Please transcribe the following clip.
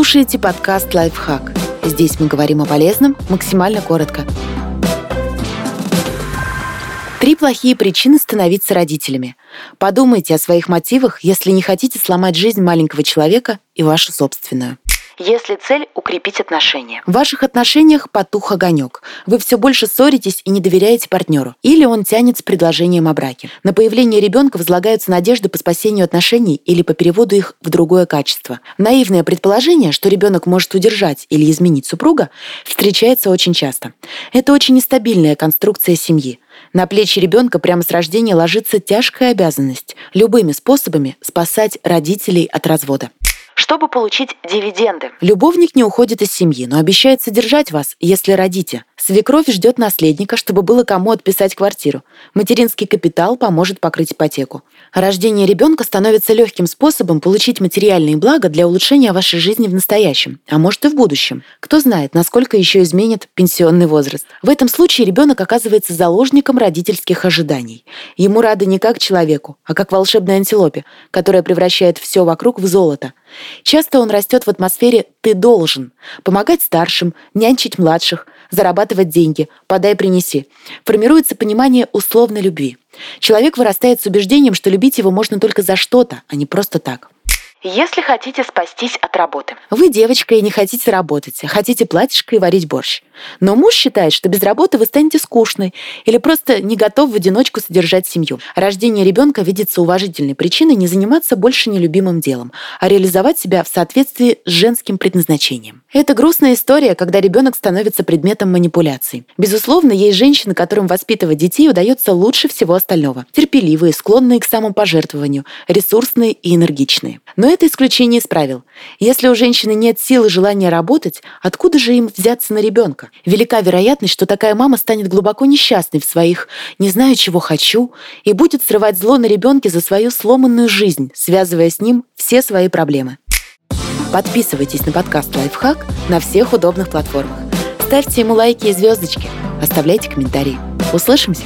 слушаете подкаст «Лайфхак». Здесь мы говорим о полезном максимально коротко. Три плохие причины становиться родителями. Подумайте о своих мотивах, если не хотите сломать жизнь маленького человека и вашу собственную если цель – укрепить отношения. В ваших отношениях потух огонек. Вы все больше ссоритесь и не доверяете партнеру. Или он тянет с предложением о браке. На появление ребенка возлагаются надежды по спасению отношений или по переводу их в другое качество. Наивное предположение, что ребенок может удержать или изменить супруга, встречается очень часто. Это очень нестабильная конструкция семьи. На плечи ребенка прямо с рождения ложится тяжкая обязанность любыми способами спасать родителей от развода чтобы получить дивиденды. Любовник не уходит из семьи, но обещает содержать вас, если родите. Свекровь ждет наследника, чтобы было кому отписать квартиру. Материнский капитал поможет покрыть ипотеку. Рождение ребенка становится легким способом получить материальные блага для улучшения вашей жизни в настоящем, а может и в будущем. Кто знает, насколько еще изменит пенсионный возраст. В этом случае ребенок оказывается заложником родительских ожиданий. Ему рады не как человеку, а как волшебной антилопе, которая превращает все вокруг в золото. Часто он растет в атмосфере «ты должен» помогать старшим, нянчить младших, зарабатывать деньги, подай, принеси. Формируется понимание условной любви. Человек вырастает с убеждением, что любить его можно только за что-то, а не просто так. Если хотите спастись от работы. Вы девочка и не хотите работать, а хотите платьишко и варить борщ. Но муж считает, что без работы вы станете скучной или просто не готов в одиночку содержать семью. Рождение ребенка видится уважительной причиной не заниматься больше нелюбимым делом, а реализовать себя в соответствии с женским предназначением. Это грустная история, когда ребенок становится предметом манипуляций. Безусловно, есть женщины, которым воспитывать детей удается лучше всего остального. Терпеливые, склонные к самопожертвованию, ресурсные и энергичные. Но это исключение из правил. Если у женщины нет сил и желания работать, откуда же им взяться на Велика вероятность, что такая мама станет глубоко несчастной в своих «не знаю, чего хочу» и будет срывать зло на ребенке за свою сломанную жизнь, связывая с ним все свои проблемы. Подписывайтесь на подкаст «Лайфхак» на всех удобных платформах. Ставьте ему лайки и звездочки. Оставляйте комментарии. Услышимся!